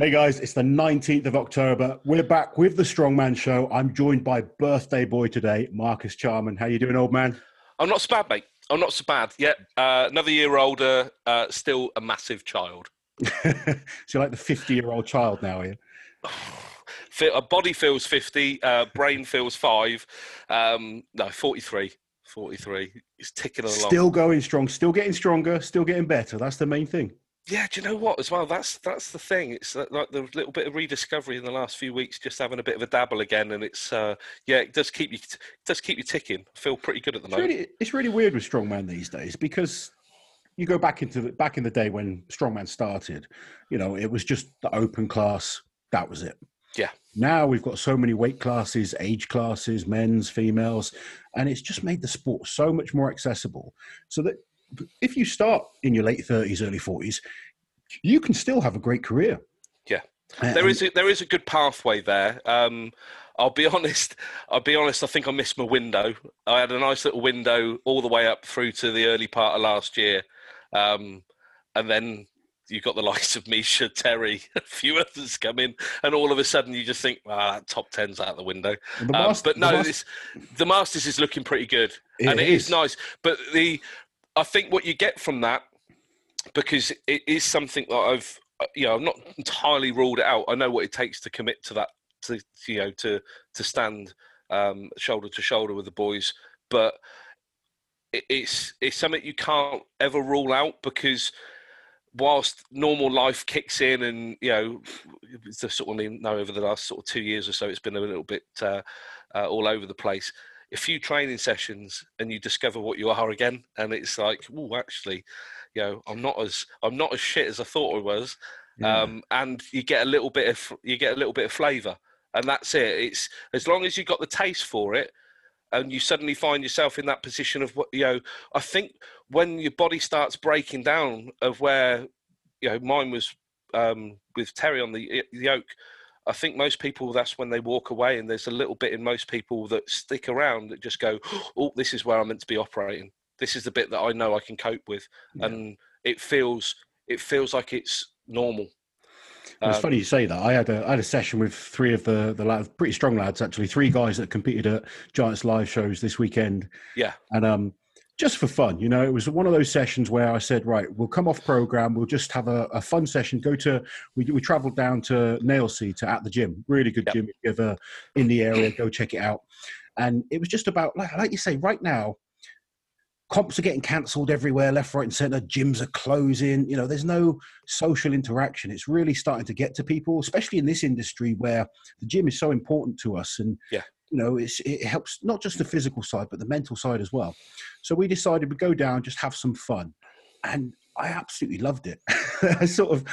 Hey guys, it's the 19th of October. We're back with the Strongman Show. I'm joined by birthday boy today, Marcus Charman. How you doing, old man? I'm not so bad, mate. I'm not so bad. Yet uh, another year older, uh, still a massive child. so you're like the 50 year old child now, are you? A body feels 50, uh, brain feels five. Um, no, 43. 43. It's ticking along. Still going strong, still getting stronger, still getting better. That's the main thing. Yeah, do you know what? As well, that's that's the thing. It's like the little bit of rediscovery in the last few weeks, just having a bit of a dabble again, and it's uh, yeah, it does keep you it does keep you ticking. I feel pretty good at the it's moment. Really, it's really weird with strongman these days because you go back into the, back in the day when strongman started. You know, it was just the open class. That was it. Yeah. Now we've got so many weight classes, age classes, men's, females, and it's just made the sport so much more accessible. So that if you start in your late 30s, early 40s, you can still have a great career. Yeah. There is a, there is a good pathway there. Um, I'll be honest. I'll be honest. I think I missed my window. I had a nice little window all the way up through to the early part of last year, um, and then you've got the likes of Misha, Terry, a few others come in, and all of a sudden you just think, "Ah, that top ten's out the window." The Um, Mast- but the no, this, the Masters is looking pretty good, It and it is. is nice. But the, I think what you get from that, because it is something that I've, you know, I've not entirely ruled out. I know what it takes to commit to that, to you know, to to stand um, shoulder to shoulder with the boys, but it's it's something you can't ever rule out because whilst normal life kicks in and you know the sort of know over the last sort of two years or so it's been a little bit uh, uh, all over the place a few training sessions and you discover what you are again and it's like oh actually you know i'm not as i'm not as shit as i thought i was Yeah. um, and you get a little bit of you get a little bit of flavor and that's it it's as long as you've got the taste for it and you suddenly find yourself in that position of what you know i think when your body starts breaking down of where you know mine was um, with terry on the the yoke i think most people that's when they walk away and there's a little bit in most people that stick around that just go oh this is where i'm meant to be operating. This is the bit that i know i can cope with. Yeah. and it feels it feels like it's normal. Well, it's Um, funny you say that. I had a I had a session with three of the the lads, pretty strong lads actually, three guys that competed at Giants live shows this weekend, yeah. And um, just for fun, you know, it was one of those sessions where I said, right, we'll come off program, we'll just have a, a fun session. Go to we we travelled down to Nailsea to at the gym, really good Yep. gym if you ever in the area, go check it out. And it was just about like like you say, right now, comps are getting cancelled everywhere, left, right, and centre. Gyms are closing. You know, there's no social interaction. It's really starting to get to people, especially in this industry where the gym is so important to us. And Yeah. You know, it's, it helps not just the physical side, but the mental side as well. So we decided we'd go down, just have some fun, and I absolutely loved it. I sort of.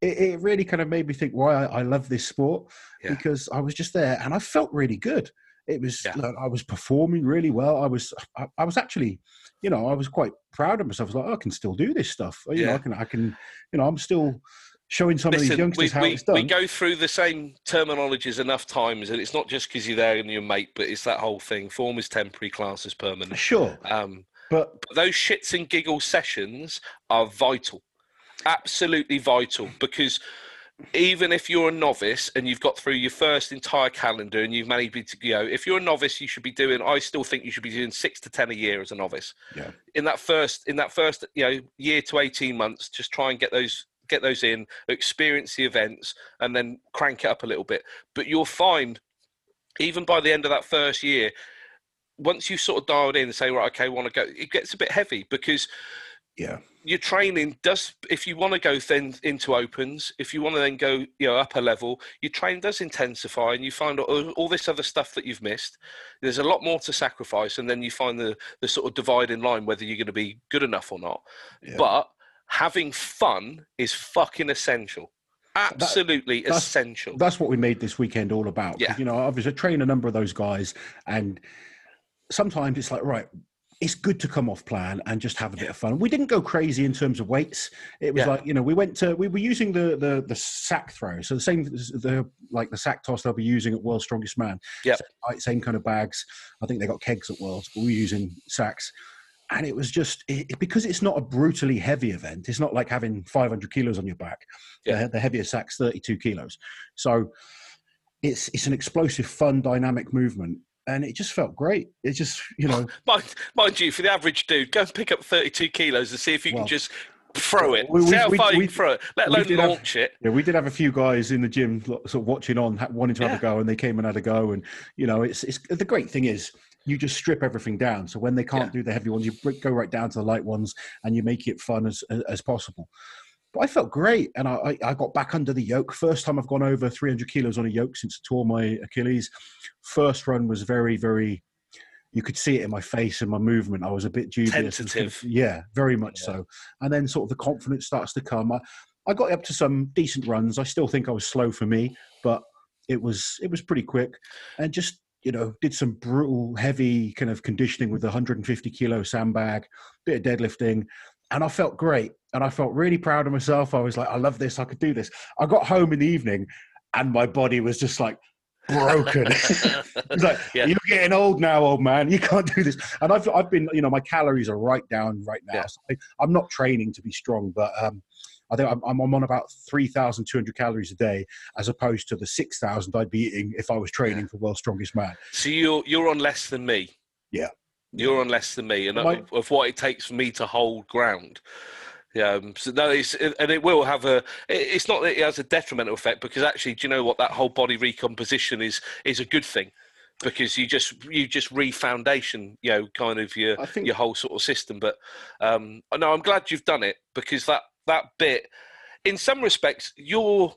It, it really kind of made me think why I, I love this sport Yeah. because I was just there and I felt really good. It was Yeah. like, I was performing really well. I was I, I was actually, you know, I was quite proud of myself. I was like, oh, I can still do this stuff. You know, Yeah. I can I can, you know, I'm still showing some of these youngsters we, how we, it's done. we go through the same terminologies enough times, and it's not just because you're there and you're mate, but it's that whole thing. Form is temporary, class is permanent. sure, Um, but but those shits and giggles sessions are vital, absolutely vital, because even if you're a novice and you've got through your first entire calendar and you've managed to, you know, if you're a novice, you should be doing. I still think you should be doing six to ten a year as a novice. Yeah. In that first, in that first, you know, year to eighteen months, just try and get those get those in, experience the events, and then crank it up a little bit. But you'll find, even by the end of that first year, once you sort of dialed in and say, right, okay, want to go, it gets a bit heavy because yeah, your training does if you want to go then into opens if you want to then go you know upper level your training does intensify and you find all, all this other stuff that you've missed there's a lot more to sacrifice and then you find the the sort of dividing line whether you're going to be good enough or not Yeah. but having fun is fucking essential absolutely that's- essential that's what we made this weekend all about. Yeah. You know, I was a train a number of those guys, and sometimes it's like, right, it's good to come off plan and just have a bit of fun. We didn't go crazy in terms of weights. It was Yeah. like, you know, we went to we were using the the the sack throw. So the same the like the sack toss they'll be using at World's Strongest Man. Yeah, Same, same kind of bags. I think they got kegs at Worlds, but we were using sacks. And it was just it, because it's not a brutally heavy event. It's not like having 500 kilos on your back. Yeah. The, the heaviest sack's 32 kilos, so it's it's an explosive, fun, dynamic movement. And it just felt great. It just, you know, mind, mind you, for the average dude, go and pick up 32 kilos and see if you well, can just throw it. We, See how we, far we, you throw it, let alone launch have, it. Yeah, we did have a few guys in the gym sort of watching on, wanting to have a go, and they came and had a go. And you know, it's, it's the great thing is you just strip everything down. So when they can't yeah. do the heavy ones, you go right down to the light ones, and you make it fun as as possible. But I felt great, and I, I got back under the yoke. First time I've gone over 300 kilos on a yoke since I tore my Achilles. First run was very, very you could see it in my face and my movement. I was a bit dubious. Tentative. yeah, very much yeah. so. And then sort of the confidence starts to come. I, I got up to some decent runs. I still think I was slow for me, but it was it was pretty quick. And just you know did some brutal, heavy kind of conditioning with the 150 kilo sandbag, bit of deadlifting, and I felt great. And I felt really proud of myself. I was like, I love this. I could do this. I got home in the evening, and my body was just like broken. like, yeah. you're getting old now, old man. You can't do this. And I've, I've been, you know, my calories are right down right now. Yeah. So I, am not training to be strong, but um, I think I'm, I'm on about 3,200 calories a day as opposed to the 6,000 I'd be eating if I was training yeah. for World's Strongest Man. So you're, you're on less than me. Yeah. You're on less than me, and my, of what it takes for me to hold ground. Yeah, um, so no, it's, and it will have a. It's not that it has a detrimental effect because actually, do you know what? That whole body recomposition is is a good thing because you just you just refoundation, you know, kind of your think, your whole sort of system. But um, no, I'm glad you've done it because that that bit, in some respects, you're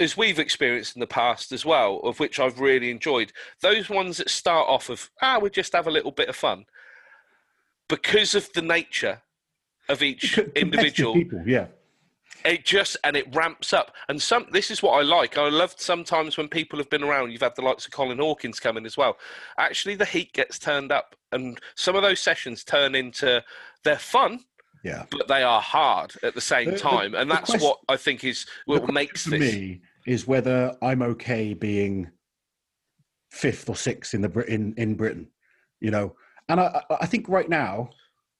as we've experienced in the past as well, of which I've really enjoyed. Those ones that start off of ah, we just have a little bit of fun because of the nature of each individual. People, yeah. It just and it ramps up, and some. This is what I like. I love sometimes when people have been around. You've had the likes of Colin Hawkins come in as well. Actually, the heat gets turned up, and some of those sessions turn into they're fun, yeah, but they are hard at the same the, time, the, and that's question, what I think is what makes for this. me is whether I'm okay being fifth or sixth in the in in Britain, you know, and I I think right now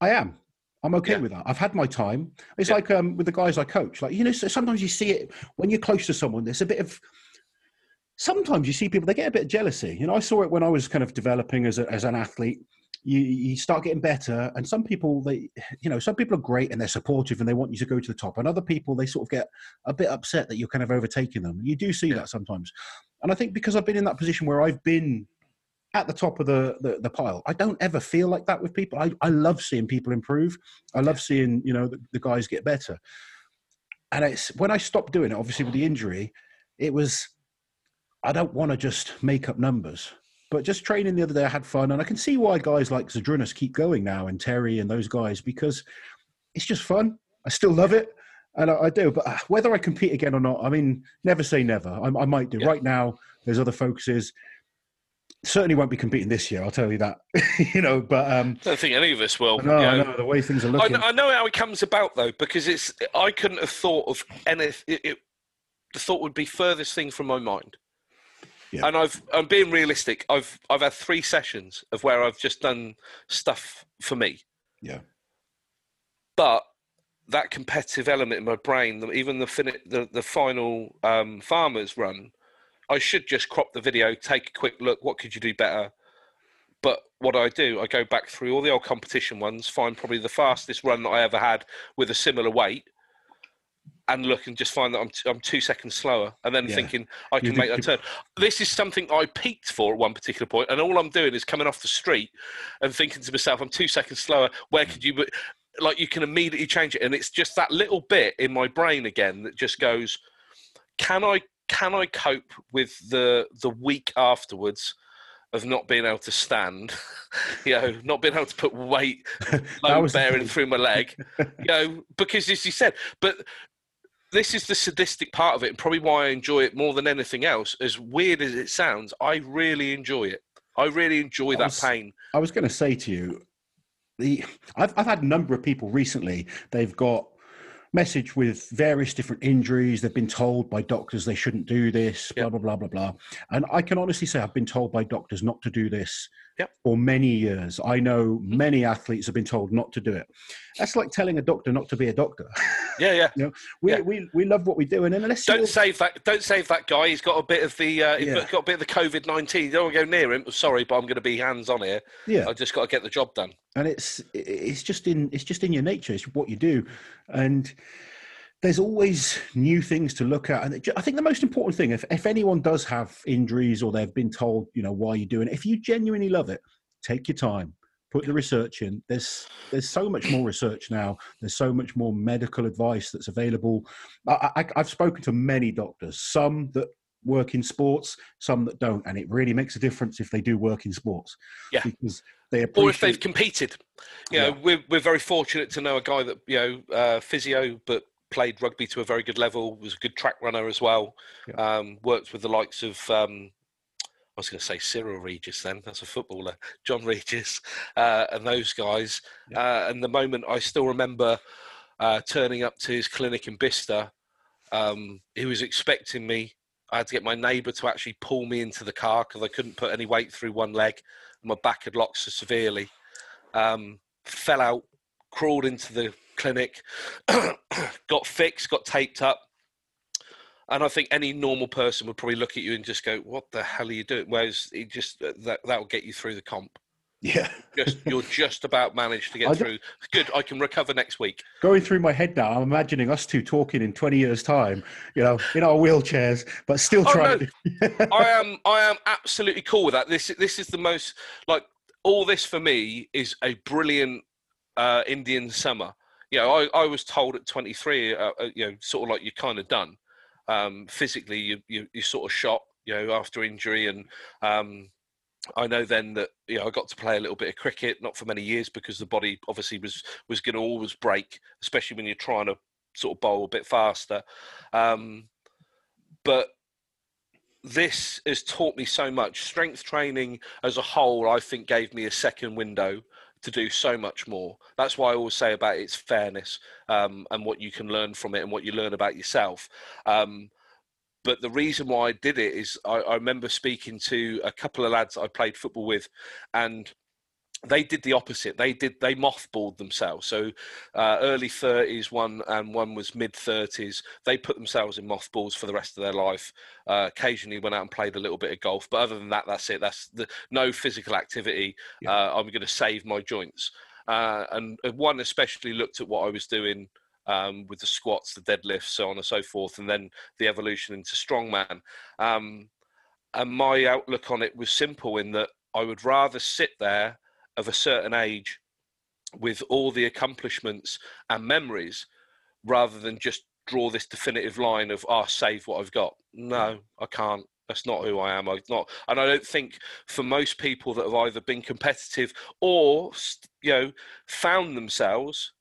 I am. I'm okay yeah. with that. I've had my time. It's yeah. like um, with the guys I coach. Like you know, sometimes you see it when you're close to someone. There's a bit of. Sometimes you see people they get a bit of jealousy. You know, I saw it when I was kind of developing as a, as an athlete. You you start getting better, and some people they you know some people are great and they're supportive and they want you to go to the top, and other people they sort of get a bit upset that you're kind of overtaking them. You do see yeah. that sometimes, and I think because I've been in that position where I've been at the top of the, the, the, pile. I don't ever feel like that with people. I, I love seeing people improve. I love seeing, you know, the, the guys get better. And it's when I stopped doing it, obviously with the injury, it was, I don't want to just make up numbers. But just training the other day, I had fun. And I can see why guys like Zydrunas keep going now and Terry and those guys because it's just fun. I still love it. And I, I do. But uh, whether I compete again or not, I mean, never say never. I, I might do. Yeah. Right now, there's other focuses certainly won't be competing this year. I'll tell you that. you know, but um, I don't think any of us will. No, I know the way things are looking. I know, I know, how it comes about though, because it's. I couldn't have thought of anything. It, it, the thought would be furthest thing from my mind. Yeah. And I've I'm being realistic. I've I've had three sessions of where I've just done stuff for me. Yeah. But that competitive element in my brain, even the fin- the, the final um, farmers run, I should just crop the video, take a quick look. What could you do better? But what I do, I go back through all the old competition ones, find probably the fastest run that I ever had with a similar weight, and look and just find that I'm, t- I'm two seconds slower, and then yeah. thinking I can make that turn. This is something I peaked for at one particular point, and all I'm doing is coming off the street and thinking to myself, I'm two seconds slower. Where could you? Be? Like you can immediately change it, and it's just that little bit in my brain again that just goes, can I can I cope with the the week afterwards of not being able to stand, you know, not being able to put weight load bearing through my leg, you know, because as you said, but this is the sadistic part of it, and probably why I enjoy it more than anything else. As weird as it sounds, I really enjoy it. I really enjoy I that was, pain. I was going to say to you, the I've I've had a number of people recently. They've got message with various different injuries. They've been told by doctors they shouldn't do this, blah, blah, blah, blah, blah. And I can honestly say I've been told by doctors not to do this Yep. for many years. I know many athletes have been told not to do it. That's like telling a doctor not to be a doctor. Yeah, yeah. we, Yeah. we, we love what we do, and unless Don't you're- save that. Don't save that guy. He's got a bit of the. Uh, he's Yeah. got a bit of the COVID nineteen. Don't go near him. Sorry, but I'm going to be hands on here. yeah, I just got to get the job done. and it's it's just in it's just in your nature it's what you do and there's always new things to look at and i think the most important thing if, if anyone does have injuries or they've been told you know why you're doing it if you genuinely love it take your time put the research in there's there's so much more research now there's so much more medical advice that's available I, I, i've spoken to many doctors some that work in sports some that don't and it really makes a difference if they do work in sports Yeah. because they appreciate... Or if they've competed, you know, Yeah. we're we're very fortunate to know a guy that you know uh, physio, but played rugby to a very good level. Was a good track runner as well. Yeah. Um, worked with the likes of. Um, I was going to say Cyril Regis. Then that's a footballer, John Regis, uh, and those guys. Uh, and the moment I still remember uh, turning up to his clinic in Bicester, um, he was expecting me. I had to get my neighbour to actually pull me into the car because I couldn't put any weight through one leg. My back had locked so severely. Um, fell out, crawled into the clinic, got fixed, got taped up. And I think any normal person would probably look at you and just go, "What the hell are you doing?" Whereas it just that that will get you through the comp. yeah Just you're just about managed to get through. Good, I can recover next week. going through my head now, I'm imagining us two talking in 20 years' time, you know, in our wheelchairs, but still Oh, trying no. to. I am I am absolutely cool with that. This this is the most like all this for me is a brilliant uh, Indian summer. You know, I, I was told at 23, uh, uh, you know, sort of like you're kind of done. Um, physically, you, you you sort of shot, you know, after injury, and um, I know then that you know I got to play a little bit of cricket, not for many years because the body obviously was was going to always break, especially when you're trying to sort of bowl a bit faster. Um, but this has taught me so much. Strength training as a whole, I think, gave me a second window to do so much more. That's why I always say about its fairness um, and what you can learn from it and what you learn about yourself. Um, but the reason why I did it is I, I remember speaking to a couple of lads I played football with, and they did the opposite. They did they mothballed themselves. So uh, early thirties, one and one was mid thirties. They put themselves in mothballs for the rest of their life. Uh, occasionally went out and played a little bit of golf, but other than that, that's it. That's the no physical activity. Yeah. Uh, I'm going to save my joints. Uh, and and one especially looked at what I was doing um, with the squats, the deadlifts, so on and so forth, and then the evolution into strongman. Um, and my outlook on it was simple in that I would rather sit there of a certain age with all the accomplishments and memories rather than just draw this definitive line of "I oh, save what i've got. No mm. i can't. That's not who i am. I'm not and i don't think for most people that have either been competitive or you know found themselves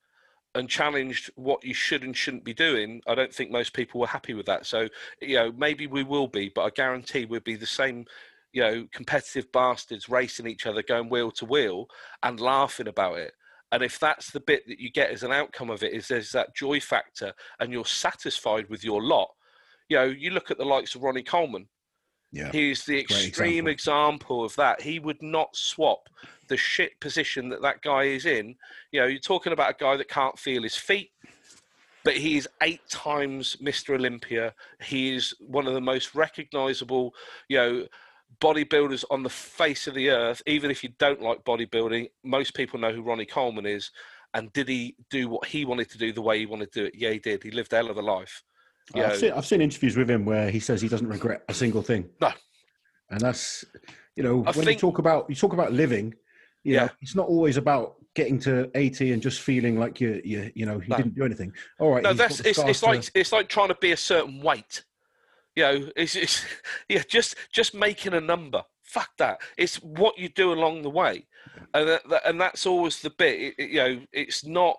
and challenged what you should and shouldn't be doing i don't think most people were happy with that. So you know maybe we will be but i guarantee we'll be the same you know competitive bastards racing each other going wheel to wheel and laughing about it. And if that's the bit that you get as an outcome of it is there's that joy factor and you're satisfied with your lot. You know you look at the likes of ronnie coleman. Yeah. he's the extreme example. of that. He would not swap the shit position that that guy is in. You know you're talking about a guy that can't feel his feet but he is eight times mr olympia. He is one of the most recognizable you know bodybuilders on the face of the earth even if you don't like bodybuilding most people know who ronnie coleman is and did he do what he wanted to do the way he wanted to do it yeah he did he lived a hell of a life you I've, know, seen, I've seen interviews with him where he says he doesn't regret a single thing. No. And that's, you know, I when think- you talk about you talk about living, you Yeah. know, it's not always about getting to 80 and just feeling like you you you know you No. didn't do anything. All right. no, that's it's, it's to- like it's like trying to be a certain weight. You know, it's, it's yeah, just just making a number. Fuck that. It's what you do along the way, and that, that- and that's always the bit. It, it- you know, it's not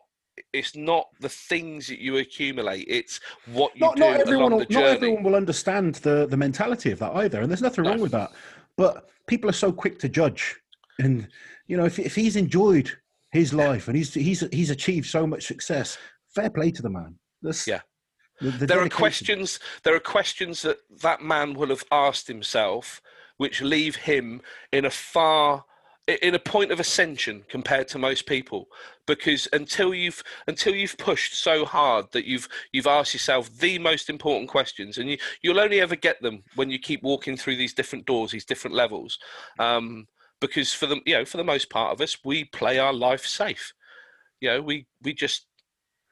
it's not the things that you accumulate. It's what you not, do not everyone along will, the not journey. everyone will understand the the mentality of that either and there's nothing wrong No. with that but people are so quick to judge and you know if, if he's enjoyed his life and he's he's he's achieved so much success fair play to the man That's, Yeah. The- the there are questions there are questions that that man will have asked himself which leave him in a far in a point of ascension compared to most people. Because until you've until you've pushed so hard that you've you've asked yourself the most important questions and you you'll only ever get them when you keep walking through these different doors these different levels. Um, because for the you know for the most part of us we play our life safe. You know we we just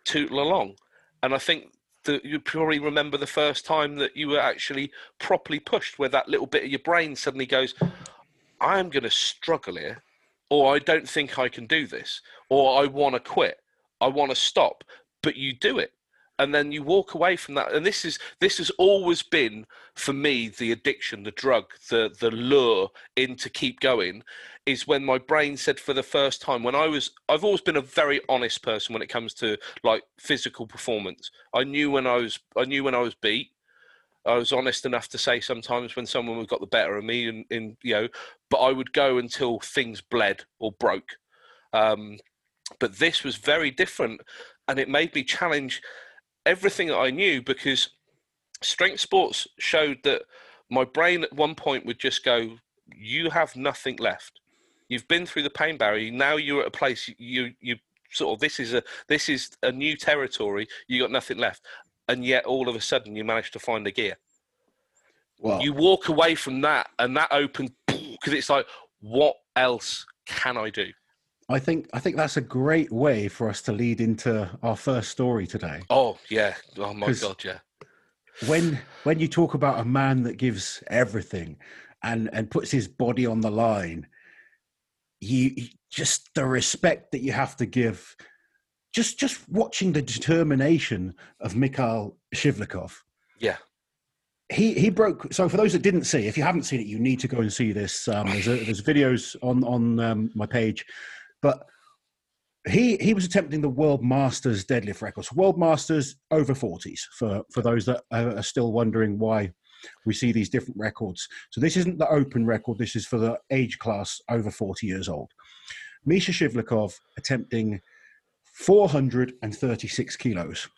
tootle along. And i think you probably remember the first time that you were actually properly pushed where that little bit of your brain suddenly goes I am going to struggle here, or I don't think I can do this, or I want to quit, I want to stop, but you do it. And then you walk away from that, and this is this has always been for me the addiction, the drug, the the lure into keep going, is when my brain said for the first time when I was I've always been a very honest person when it comes to like physical performance. I knew when I was I knew when I was beat, I was honest enough to say sometimes when someone got the better of me, and, and you know, but I would go until things bled or broke. Um, but this was very different, and it made me challenge everything that I knew because strength sports showed that my brain at one point would just go, "You have nothing left. You've been through the pain barrier. Now you're at a place you you." sort of this is a this is a new territory you got nothing left and yet all of a sudden you manage to find the gear. You walk away from that, and that opened because it's like, what else can I do? I think I think that's a great way for us to lead into our first story today. Oh yeah! Oh my god! Yeah. When when you talk about a man that gives everything, and and puts his body on the line, you just the respect that you have to give just just watching the determination of Mikhail Shivlyakov. Yeah. He he broke. So for those that didn't see, if you haven't seen it, you need to go and see this. Um, there's a, there's videos on on um, my page, but he he was attempting the world masters deadlift records. World masters over 40s for for those that are still wondering why we see these different records. So this isn't the open record. This is for the age class over 40 years old. Misha Shivlyakov attempting 436 kilos.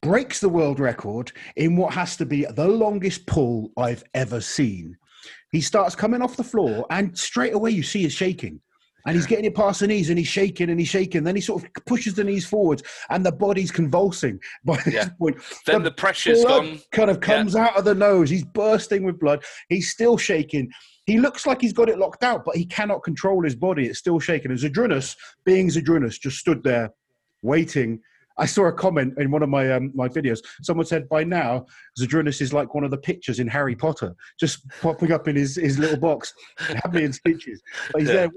Breaks the world record in what has to be the longest pull I've ever seen. He starts coming off the floor, and straight away you see his shaking. And he's getting it past the knees and he's shaking and he's shaking. Then he sort of pushes the knees forwards and the body's convulsing by this yeah. point. Then the, the pressure's gone. Kind of comes yeah. out of the nose. He's bursting with blood. He's still shaking. He looks like he's got it locked out, but he cannot control his body. It's still shaking. And Zydrunas, being Zydrunas, just stood there waiting. I saw a comment in one of my um, my videos. Someone said by now Zydrunas is like one of the pictures in Harry Potter, just popping up in his, his little box, happy in stitches. But he's yeah. there.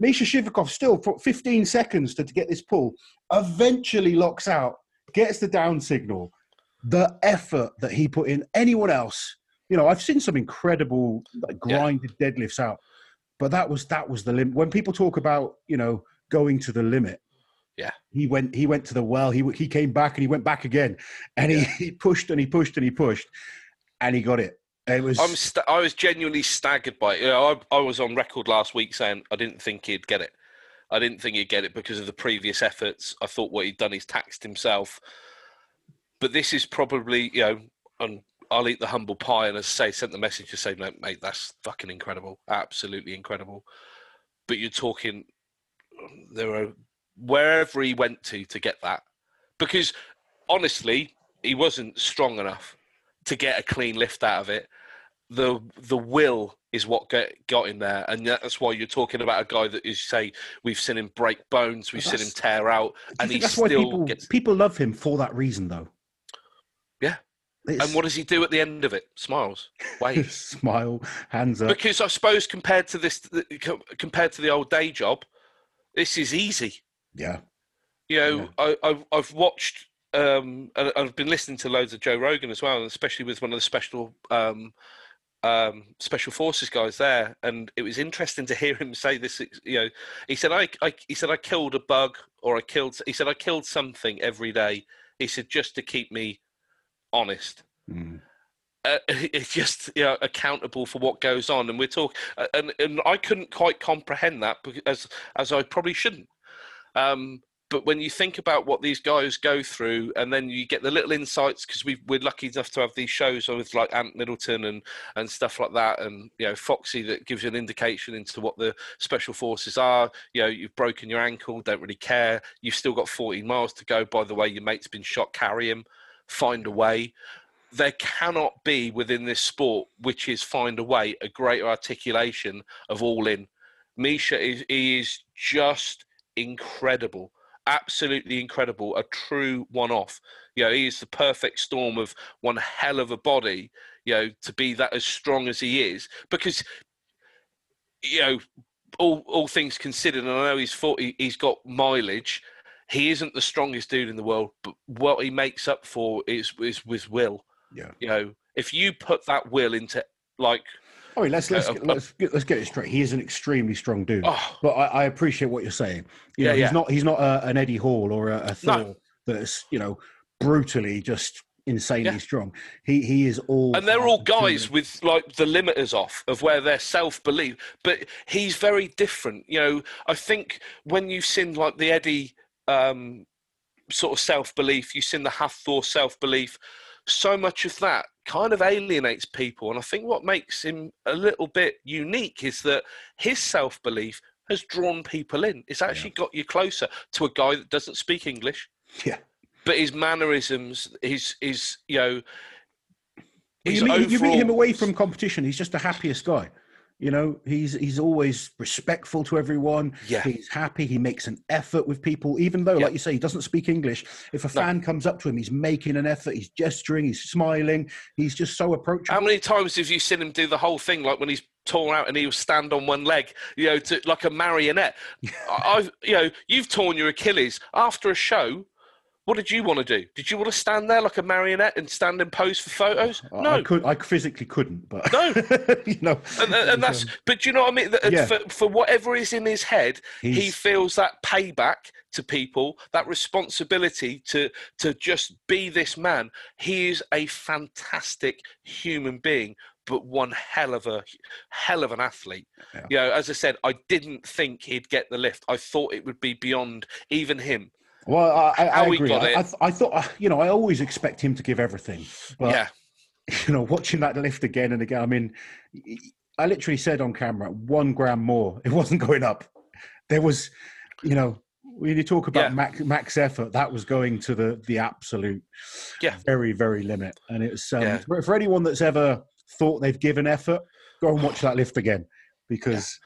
Misha Shivlyakov still for 15 seconds to, to get this pull. Eventually locks out, gets the down signal. The effort that he put in. Anyone else you know, I've seen some incredible like, grinded yeah. deadlifts out, but that was that was the limit. When people talk about you know going to the limit, yeah, he went he went to the well. He he came back and he went back again, and yeah. he, he pushed and he pushed and he pushed, and he got it. It was. I'm st- I was genuinely staggered by it. You know, I, I was on record last week saying I didn't think he'd get it. I didn't think he'd get it because of the previous efforts. I thought what he'd done, he's taxed himself. But this is probably, you know, and I'll eat the humble pie, and as I say, sent the message to say, no, mate, that's fucking incredible, absolutely incredible. But you're talking, there are wherever he went to to get that, because honestly, he wasn't strong enough to get a clean lift out of it. The the will is what get, got him there, and that's why you're talking about a guy that is say we've seen him break bones, we've seen him tear out, and he still people, gets. People love him for that reason, though. Yeah, it's... And what does he do at the end of it? Smiles, waves, smile, hands up. Because I suppose compared to this, compared to the old day job, this is easy. Yeah. You know, yeah. I, I've, I've watched, um, and I've been listening to loads of Joe Rogan as well, especially with one of the special, um, um, special forces guys there, and it was interesting to hear him say this. You know, he said, "I, I," he said, "I killed a bug, or I killed." He said, "I killed something every day." He said, "Just to keep me honest. Mm. Uh, it's just you know, accountable for what goes on, and we're talking, uh, and and I couldn't quite comprehend that as as I probably shouldn't. Um, but when you think about what these guys go through, and then you get the little insights because we we're lucky enough to have these shows with like Ant Middleton and and stuff like that, and you know Foxy that gives you an indication into what the special forces are. You know, you've broken your ankle, don't really care. You've still got 14 miles to go. By the way, your mate's been shot. Carry him. Find a way there cannot be within this sport, which is find a way, a greater articulation of all in. Misha is he is just incredible, absolutely incredible, a true one off. You know, he is the perfect storm of one hell of a body, you know, to be that as strong as he is. Because you know, all all things considered, and I know he's 40, he's got mileage. He isn't the strongest dude in the world, but what he makes up for is is with will yeah. You know, if you put that will into like Oh, let's let's uh, let's get, let's get it straight. He is an extremely strong dude, oh, but I, I, appreciate what you're saying. You yeah, know, he's yeah. not he's not a, an Eddie Hall or a, a Thor no. that's you know brutally just insanely yeah. strong. He he is all, and they're all guys with like the limiters off of where their self belief. But he's very different. You know, I think when you've seen like the Eddie um, sort of self belief, you've seen the Hafthor self belief so much of that kind of alienates people. And I think what makes him a little bit unique is that his self belief has drawn people in. It's actually yeah. got you closer to a guy that doesn't speak English. Yeah. But his mannerisms, his his you know, you meet, overall... you meet him away from competition. He's just the happiest guy. You know, he's he's always respectful to everyone. Yeah. He's happy. He makes an effort with people, even though, yeah. like you say, he doesn't speak English. If a fan comes up to him, he's making an effort. He's gesturing. He's smiling. He's just so approachable. How many times have you seen him do the whole thing, like when he's torn out and he'll stand on one leg, you know, to, like a marionette? I've, you know, you've torn your Achilles after a show what did you want to do? Did you want to stand there like a marionette and stand and pose for photos? No, I could. I physically couldn't, but no, you know, and, and that's. Um, but you know what I mean? Yeah. For, for whatever is in his head, He's... he feels that payback to people, that responsibility to to just be this man. He is a fantastic human being but one hell of a hell of an athlete. Yeah. You know, as I said, I didn't think he'd get the lift. I thought it would be beyond even him. Well, I, I, I agree. I, I, thought, you know, I always expect him to give everything. But, yeah. You know, watching that lift again and again, I mean, I literally said on camera, one gram more. It wasn't going up. There was, you know, when you talk about yeah. max, max effort, that was going to the the absolute, yeah, very very limit. And it's um, yeah. for, for anyone that's ever thought they've given effort, go and watch that lift again because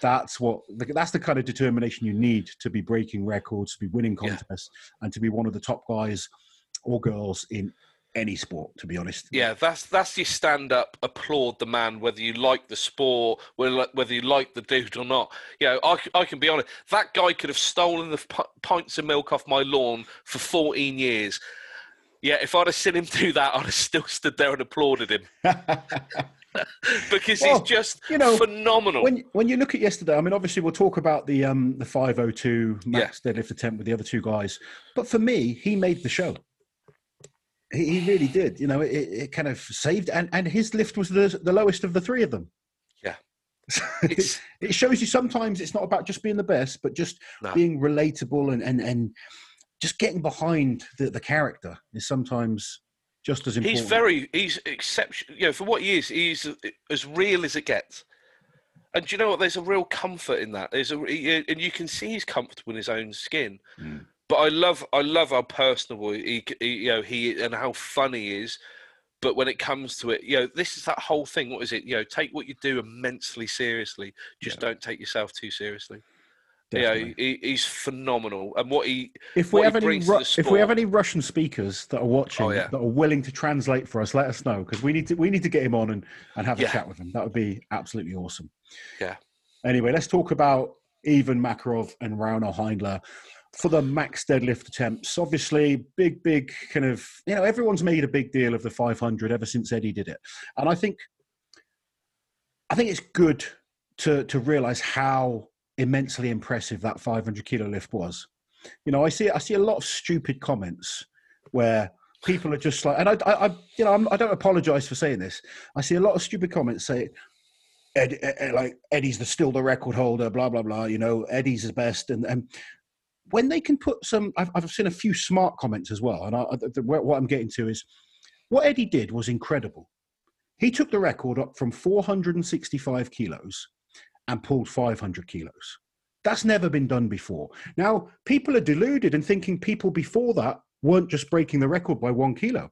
that's what that's the kind of determination you need to be breaking records, to be winning contests, yeah. and to be one of the top guys or girls in any sport. To be honest, yeah, that's that's your stand up, applaud the man, whether you like the sport, whether you like the dude or not. You know, I, I can be honest. That guy could have stolen the p- pints of milk off my lawn for 14 years. Yeah, if I'd have seen him do that, I'd have still stood there and applauded him. because well, he's just you know phenomenal. When when you look at yesterday, I mean, obviously we'll talk about the um the five oh two max yeah. deadlift attempt with the other two guys, but for me, he made the show. He, he really did. You know, it, it kind of saved, and and his lift was the the lowest of the three of them. Yeah. it, it shows you sometimes it's not about just being the best, but just no. being relatable and, and, and just getting behind the, the character is sometimes just as important. He's very, he's exceptional. You know, for what he is, he's as real as it gets. And do you know what? There's a real comfort in that. There's a, and you can see he's comfortable in his own skin. Mm. But I love, I love how personable he, he, you know, he and how funny he is. But when it comes to it, you know, this is that whole thing. What is it? You know, take what you do immensely seriously. Just yeah. don't take yourself too seriously. Definitely. Yeah, he, he's phenomenal, and what he if we have any Ru- if we have any Russian speakers that are watching oh, yeah. that are willing to translate for us, let us know because we need to we need to get him on and and have yeah. a chat with him. That would be absolutely awesome. Yeah. Anyway, let's talk about Ivan Makarov and Rauno Heinla for the max deadlift attempts. Obviously, big big kind of you know everyone's made a big deal of the 500 ever since Eddie did it, and I think I think it's good to to realize how immensely impressive that 500 kilo lift was. You know, I see I see a lot of stupid comments where people are just like, and I, I, I you know, I'm, I do not apologize for saying this. I see a lot of stupid comments say, Ed, Ed, like Eddie's the still the record holder, blah blah blah. You know, Eddie's the best, and and when they can put some, I've, I've seen a few smart comments as well, and I, the, what I'm getting to is what Eddie did was incredible. He took the record up from 465 kilos and pulled 500 kilos. That's never been done before. Now, people are deluded and thinking people before that weren't just breaking the record by one kilo.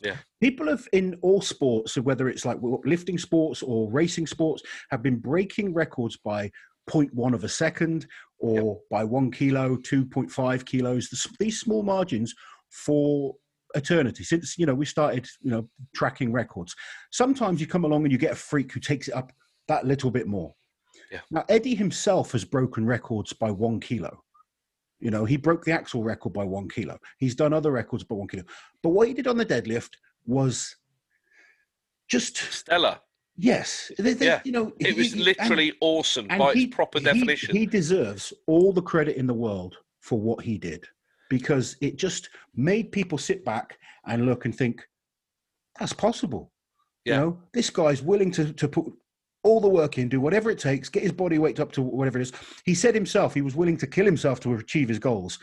Yeah. People have in all sports, so whether it's like lifting sports or racing sports, have been breaking records by 0.1 of a second or yep. by one kilo, 2.5 kilos. These small margins for eternity since you know we started you know tracking records sometimes you come along and you get a freak who takes it up that little bit more yeah. now eddie himself has broken records by one kilo you know he broke the axle record by one kilo he's done other records by one kilo but what he did on the deadlift was just stellar Yes, they, they, yeah. you know, it was literally and, awesome and by he, its proper definition. He, he deserves all the credit in the world for what he did because it just made people sit back and look and think, that's possible. Yeah. You know, this guy's willing to, to put all the work in, do whatever it takes, get his body weight up to whatever it is. He said himself he was willing to kill himself to achieve his goals.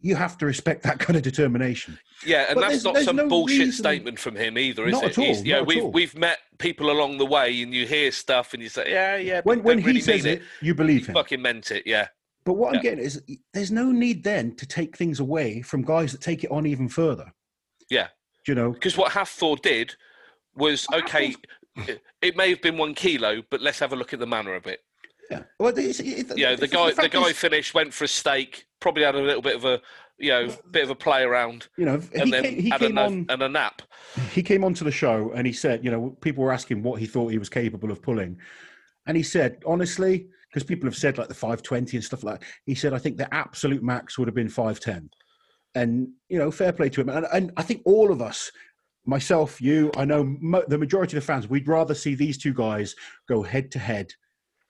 You have to respect that kind of determination. Yeah, and but that's there's, not there's some no bullshit reason... statement from him either, is not it? At all, He's, yeah, we've all. we've met people along the way, and you hear stuff, and you say, "Yeah, yeah." When when really he says it, it, you believe him. Fucking meant it, yeah. But what yeah. I'm getting is there's no need then to take things away from guys that take it on even further. Yeah. Do you know? Because what Hafthor did was okay, it may have been one kilo, but let's have a look at the manner of it. Yeah. Well, it's, it, yeah, the guy the, the guy is, finished, went for a steak, probably had a little bit of a you know, bit of a play around. You know, and he then came, he had a, on and a nap. He came onto the show and he said, you know, people were asking what he thought he was capable of pulling. And he said, honestly, because people have said like the 520 and stuff like that. He said, I think the absolute max would have been 510. And, you know, fair play to him. And, and I think all of us, myself, you, I know mo- the majority of the fans, we'd rather see these two guys go head to head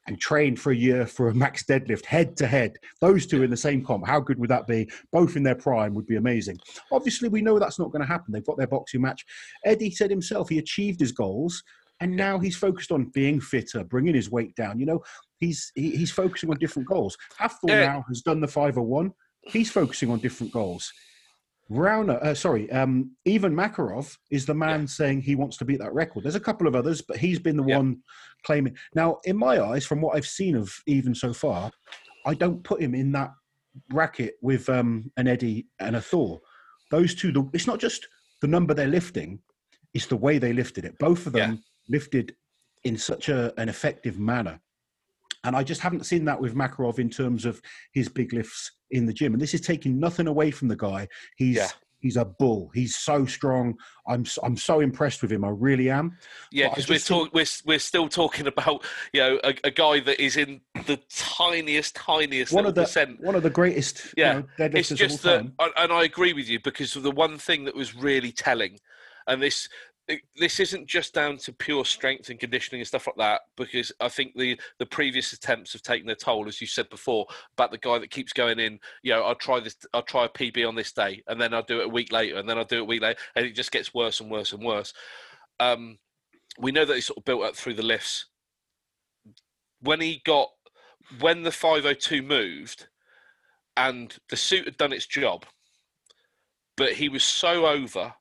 and train for a year for a max deadlift head to head. Those two in the same comp, how good would that be? Both in their prime would be amazing. Obviously, we know that's not going to happen. They've got their boxing match. Eddie said himself he achieved his goals and now he's focused on being fitter, bringing his weight down. You know, he's he, he's focusing on different goals. Hafthor yeah. now has done the 501. He's focusing on different goals. Rauno, uh, sorry, um, Ivan Makarov is the man yeah. saying he wants to beat that record. There's a couple of others, but he's been the yeah. one claiming. Now, in my eyes, from what I've seen of even so far, I don't put him in that bracket with um, an Eddie and a Thor. Those two, the, it's not just the number they're lifting, it's the way they lifted it. Both of them lifted in such a, an effective manner. And I just haven't seen that with Makarov in terms of his big lifts in the gym. And this is taking nothing away from the guy. He's yeah. he's a bull. He's so strong. I'm I'm so impressed with him. I really am. Yeah, because we're talk, we're we're still talking about you know a, a, guy that is in the tiniest tiniest one of the percent. one of the greatest. Yeah, you know, it's just that, and I agree with you because the one thing that was really telling, and this this isn't just down to pure strength and conditioning and stuff like that because I think the the previous attempts have taken their toll, as you said before, about the guy that keeps going in. You know, I'll try this, I'll try a PB on this day, and then I'll do it a week later, and then I'll do it a week later, and it just gets worse and worse and worse. Um, we know that he sort of built up through the lifts. When he got, when the 502 moved, and the suit had done its job, but he was so over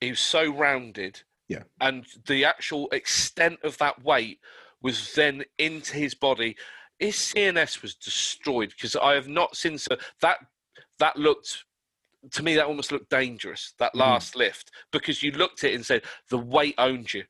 he was so rounded. Yeah. And the actual extent of that weight was then into his body. His CNS was destroyed because I have not seen so that that looked to me that almost looked dangerous that mm. last mm. lift because you looked at it and said the weight owned you.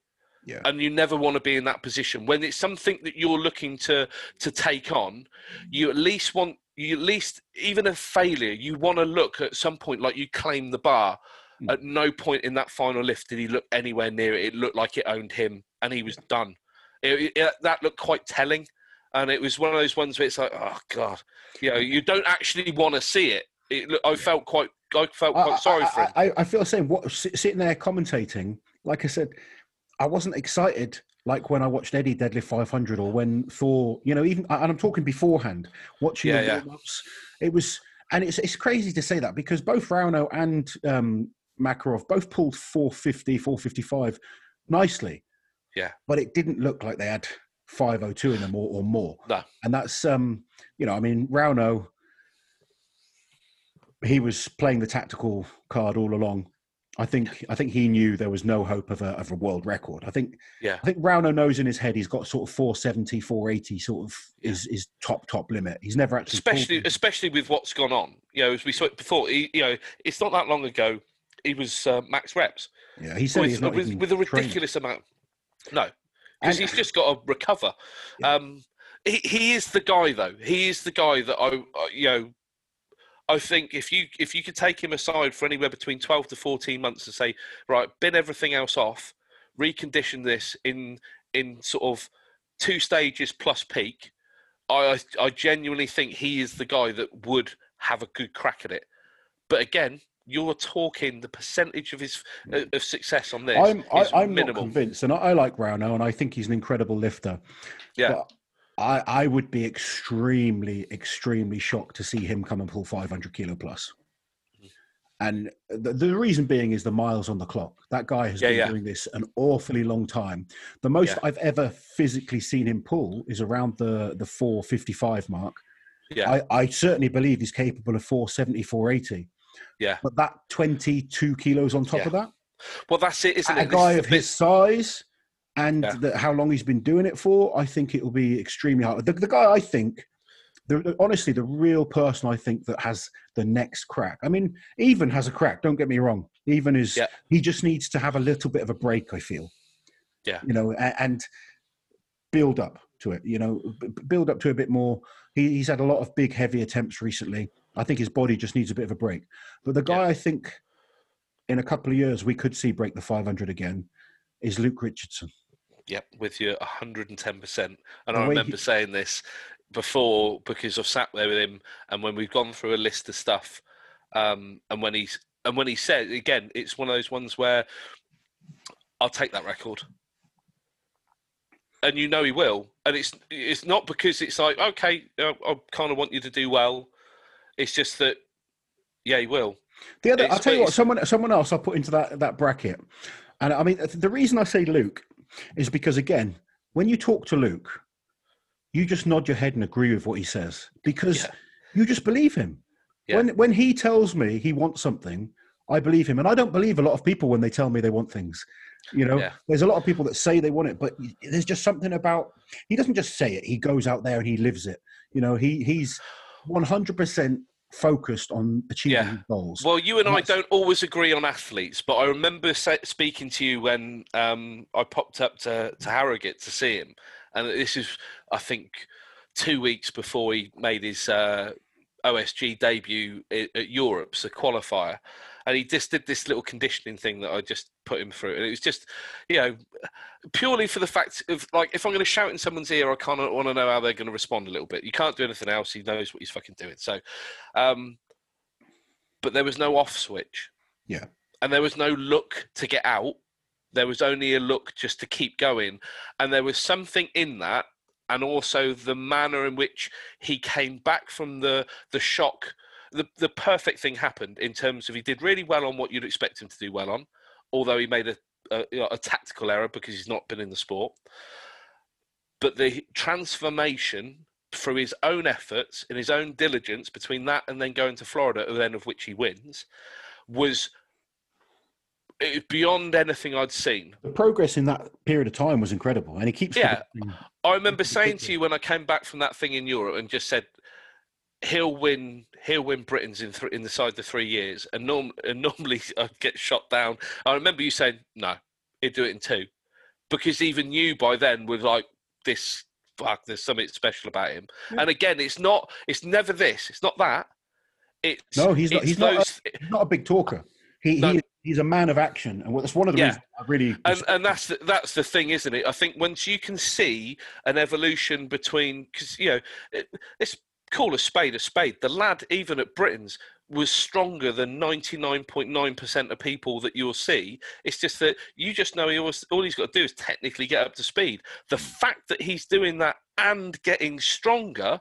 Yeah. And you never want to be in that position when it's something that you're looking to to take on. You at least want you at least even a failure. You want to look at some point like you claim the bar Mm. At no point in that final lift did he look anywhere near it. It looked like it owned him, and he was done. It, it, that looked quite telling, and it was one of those ones where it's like, oh god, you know, you don't actually want to see it. it I felt quite, I felt quite I, sorry I, for him. I, I feel the same. What sitting there commentating, like I said, I wasn't excited like when I watched Eddie Deadlift 500 or when Thor, you know, even and I'm talking beforehand, watching yeah, the yeah. ups It was, and it's it's crazy to say that because both Rauno and um, Makarov both pulled 450, 455 nicely. Yeah. But it didn't look like they had 502 in them or, or more. No. And that's, um, you know, I mean, Rauno, he was playing the tactical card all along. I think I think he knew there was no hope of a of a world record. I think Yeah. I think Rauno knows in his head he's got sort of 470, 480 sort of is is top top limit. He's never actually especially especially with what's gone on. You know, as we saw it before, he, you know, it's not that long ago. He was uh, max reps yeah. He said he's with, not with, with a trained. ridiculous amount. No, because he's just got to recover. Um, he, he is the guy, though. He is the guy that I, I, you know, I think if you if you could take him aside for anywhere between twelve to fourteen months and say, right, bin everything else off, recondition this in in sort of two stages plus peak, I I genuinely think he is the guy that would have a good crack at it. But again, you're talking the percentage of his of success on this I'm I, I'm not convinced, and I, I like Rauno, and I think he's an incredible lifter. Yeah. But I I would be extremely extremely shocked to see him come and pull 500 kilo plus. Mm. And the, the reason being is the miles on the clock. That guy has Yeah, been yeah. doing this an awfully long time. The most Yeah. I've ever physically seen him pull is around the the 455 mark. Yeah. I, I certainly believe he's capable of 470, 480. Yeah. But that 22 kilos on top Yeah. of that, Well, that's it, isn't a it? This guy of his size and Yeah. the, how long he's been doing it for, I think it will be extremely hard. The, the guy I think, the, honestly, the real person I think that has the next crack. I mean, even has a crack. Don't get me wrong. Even is Yeah. he just needs to have a little bit of a break. I feel. Yeah. You know, and, and build up to it. You know, build up to a bit more. He, he's had a lot of big, heavy attempts recently. I think his body just needs a bit of a break. But the guy Yeah. I think in a couple of years we could see break the 500 again is Luke Richardson. Yep, with you 110%. And The I remember he- saying this before because I've sat there with him and when we've gone through a list of stuff um, and when he's and when he said again it's one of those ones where I'll take that record. And you know he will. And it's it's not because it's like okay, I, I kind of want you to do well. It's just that yeah, he will. The other, It's- I'll tell you what, someone, someone else I'll put into that, that bracket. And I mean, the reason I say Luke is because, again, when you talk to Luke, you just nod your head and agree with what he says because Yeah. you just believe him. Yeah. When, when he tells me he wants something, I believe him. And I don't believe a lot of people when they tell me they want things. You know, Yeah. there's a lot of people that say they want it, but there's just something about he doesn't just say it. He goes out there and he lives it. You know, he he's 100% focused on achieving Yeah. goals. Well, you and I don't always agree on athletes, but I remember speaking to you when um, I popped up to, to Harrogate to see him. And this is, I think, two weeks before he made his uh, OSG debut at, at Europe's, a qualifier. And he just did this little conditioning thing that I just put him through. And it was just, you know, purely for the fact of, like, if I'm going to shout in someone's ear, I kind of want to know how they're going to respond a little bit. You can't do anything else. He knows what he's fucking doing. So, um, but there was no off switch. Yeah. And there was no look to get out. There was only a look just to keep going. And there was something in that and also the manner in which he came back from the the shock. The the perfect thing happened in terms of he did really well on what you'd expect him to do well on, although he made a a, you know, a tactical error because he's not been in the sport. But the transformation through his own efforts and his own diligence between that and then going to Florida, at the end of which he wins, was beyond anything I'd seen. the progress in that period of time was incredible, and he keeps. Yeah. I remember saying to you when I came back from that thing in Europe and just said he'll win he'll win Britain's in th- in the side the three years and, norm- and normally I'd get shot down. I remember you saying no, he'd do it in two because even you by then were like this fuck. There's something special about him. Yeah. And again, it's not it's never this. It's not that. It's No, he's not- he's not a- He's not a big talker. He, No. he he's a man of action, and that's one of the Yeah. reasons I really. and and that's the, that's the thing, isn't it? I think once you can see an evolution between, because you know, it, it's call a spade a spade. The lad, even at Britain's, was stronger than ninety nine point nine percent of people that you'll see. It's just that you just know he always, all he's got to do is technically get up to speed. The hmm. fact that he's doing that and getting stronger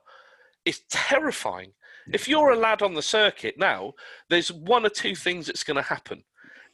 is terrifying. If you're a lad on the circuit now, there's one or two things that's going to happen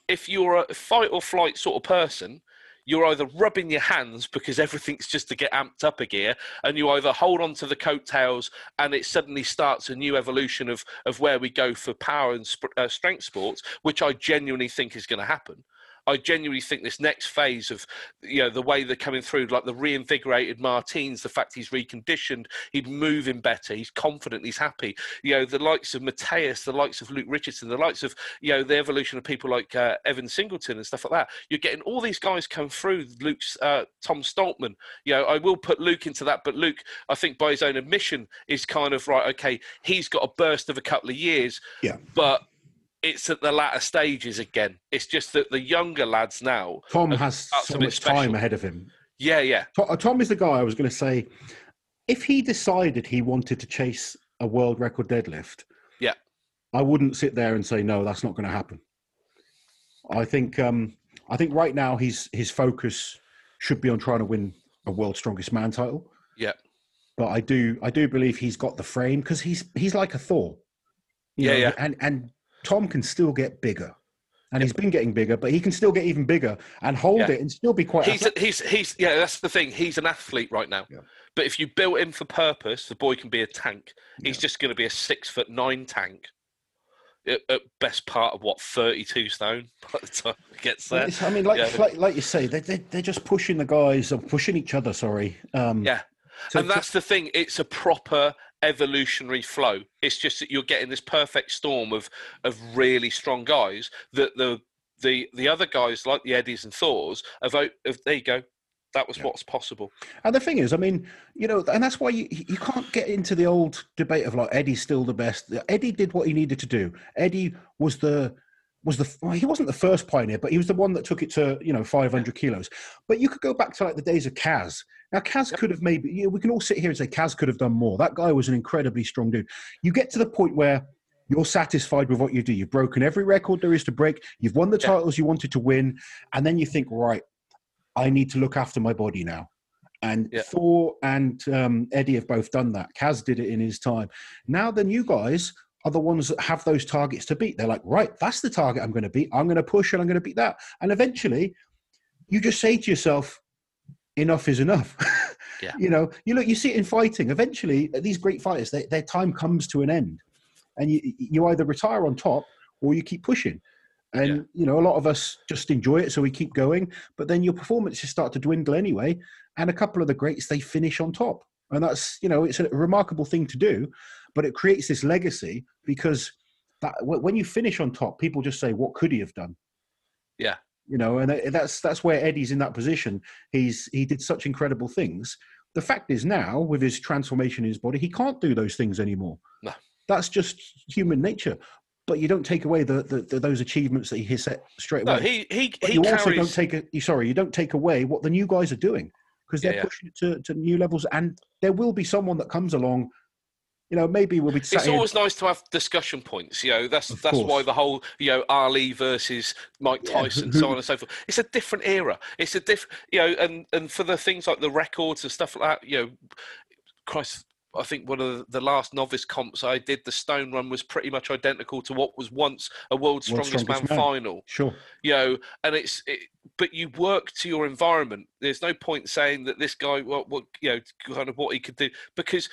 if you're a fight or flight sort of person, you're either rubbing your hands because everything's just to get amped up a gear, and you either hold on to the coattails and it suddenly starts a new evolution of, of where we go for power and sp- uh, strength sports, which I genuinely think is going to happen. I genuinely think this next phase of, you know, the way they're coming through, like the reinvigorated Martins, the fact he's reconditioned, he's moving better, he's confident, he's happy. You know, the likes of Matthias, the likes of Luke Richardson, the likes of, you know, the evolution of people like uh, Evan Singleton and stuff like that. You're getting all these guys come through. Luke's uh, Tom Stoltman. You know, I will put Luke into that, but Luke, I think by his own admission, is kind of right. Okay, he's got a burst of a couple of years. Yeah. But it's at the latter stages again. It's just that the younger lads now. Tom has so much special. time ahead of him. Yeah, yeah. Uh, Tom is the guy I was going to say. If he decided he wanted to chase a world record deadlift, yeah, I wouldn't sit there and say no, that's not going to happen. I think um, I think right now his his focus should be on trying to win a world strongest man title. Yeah, but I do I do believe he's got the frame because he's he's like a Thor. yeah, know, yeah, and and Tom can still get bigger. And he's been getting bigger, but he can still get even bigger and hold yeah. it and still be quite. He's, a, he's he's yeah. That's the thing. He's an athlete right now. Yeah. But if you built him for purpose, the boy can be a tank. He's just going to be a six foot nine tank. At, best part of what thirty two stone by the time he gets there. I mean, like like, like you say, they they they're just pushing the guys, or pushing each other. Sorry. Um, yeah. To, and that's the thing. It's a proper evolutionary flow. It's just that you're getting this perfect storm of of really strong guys that the the the other guys like the Eddies and Thors have, have there you go. That was yeah. what's possible. And the thing is, I mean, you know, and that's why you you can't get into the old debate of like Eddie's still the best. Eddie did what he needed to do. Eddie was the was the well, he wasn't the first pioneer, but he was the one that took it to you know 500 kilos. But you could go back to like the days of Kaz. Now Kaz could have maybe you know, we can all sit here and say Kaz could have done more. That guy was an incredibly strong dude. You get to the point where you're satisfied with what you do. You've broken every record there is to break. You've won the titles you wanted to win, and then you think, right, I need to look after my body now. And yep. Thor and um, Eddie have both done that. Kaz did it in his time. Now the new guys are the ones that have those targets to beat. They're like, right, that's the target I'm going to beat. I'm going to push and I'm going to beat that. And eventually, you just say to yourself, enough is enough. Yeah. you know, you look, you see it in fighting. Eventually, these great fighters, they, their time comes to an end, and you you either retire on top or you keep pushing. And yeah. you know, a lot of us just enjoy it, so we keep going. But then your performances start to dwindle anyway, and a couple of the greats they finish on top, and that's you know, it's a remarkable thing to do but it creates this legacy because that when you finish on top, people just say, "What could he have done?" Yeah, you know, and uh, that's that's where Eddie's in that position. He's he did such incredible things. The fact is now, with his transformation in his body, he can't do those things anymore. No, that's just human nature. But you don't take away the, the, the those achievements that he set straight away. No, he he, but he you carries... also don't take a, sorry, you don't take away what the new guys are doing because they're yeah, yeah. pushing it to, to new levels, and there will be someone that comes along you know, maybe we'll be. It's always nice to have discussion points. You know, that's of that's course. why the whole you know Ali versus Mike Tyson, yeah. so on and so forth. It's a different era. It's a different, you know, and and for the things like the records and stuff like that, you know, Christ. I think one of the last novice comps I did, the stone run was pretty much identical to what was once a world's strongest, strongest man, man, final. Sure. You know, and it's, it, but you work to your environment. There's no point saying that this guy, what, what, you know, kind of what he could do, because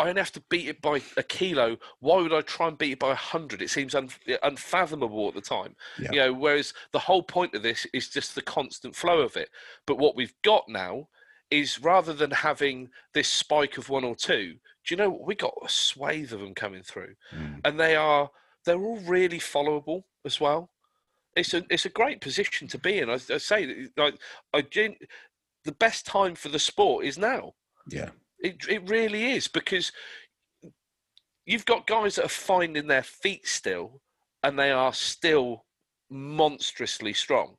I only have to beat it by a kilo. Why would I try and beat it by a hundred? It seems un- unfathomable at the time. Yeah. You know, whereas the whole point of this is just the constant flow of it. But what we've got now is rather than having this spike of one or two, do you know we got a swathe of them coming through, mm. and they are they're all really followable as well. It's a it's a great position to be in. I, I say like I the best time for the sport is now. Yeah. It it really is because you've got guys that are finding their feet still, and they are still monstrously strong.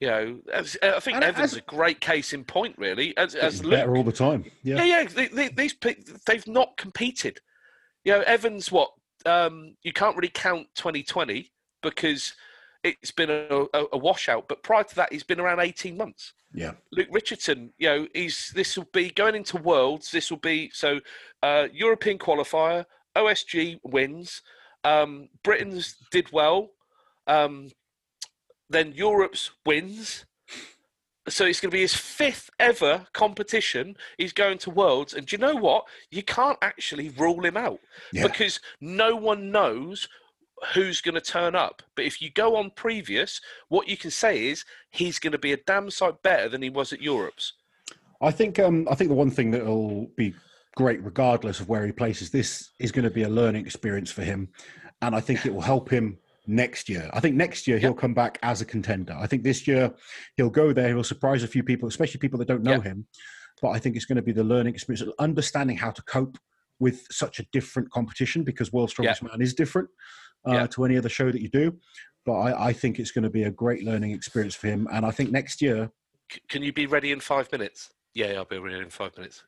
You know, as, I think and Evans is a great case in point, really. As, as Luke, better all the time. Yeah, yeah, yeah. They, they, these they've not competed. You know, Evans. What um, you can't really count 2020 because it's been a, a, washout. But prior to that, he's been around 18 months. Yeah. Luke Richardson, you know, he's this will be going into Worlds. This will be so uh, European qualifier, OSG wins. Um, Britain's did well. Um, then Europe's wins. so it's going to be his fifth ever competition. He's going to Worlds, and do you know what? You can't actually rule him out Yeah. because no one knows who's going to turn up. But if you go on previous, what you can say is he's going to be a damn sight better than he was at Europe's. I think um, I think the one thing that will be great, regardless of where he places, this is going to be a learning experience for him, and I think it will help him next year. I think next year he'll come back as a contender. I think this year he'll go there, he'll surprise a few people, especially people that don't know Yeah. him. But I think it's going to be the learning experience, of understanding how to cope with such a different competition because World's Strongest Man is different uh, Yeah. to any other show that you do. But I, I think it's going to be a great learning experience for him, and I think next year C- can you be ready in five minutes? Yeah, I'll be ready in five minutes.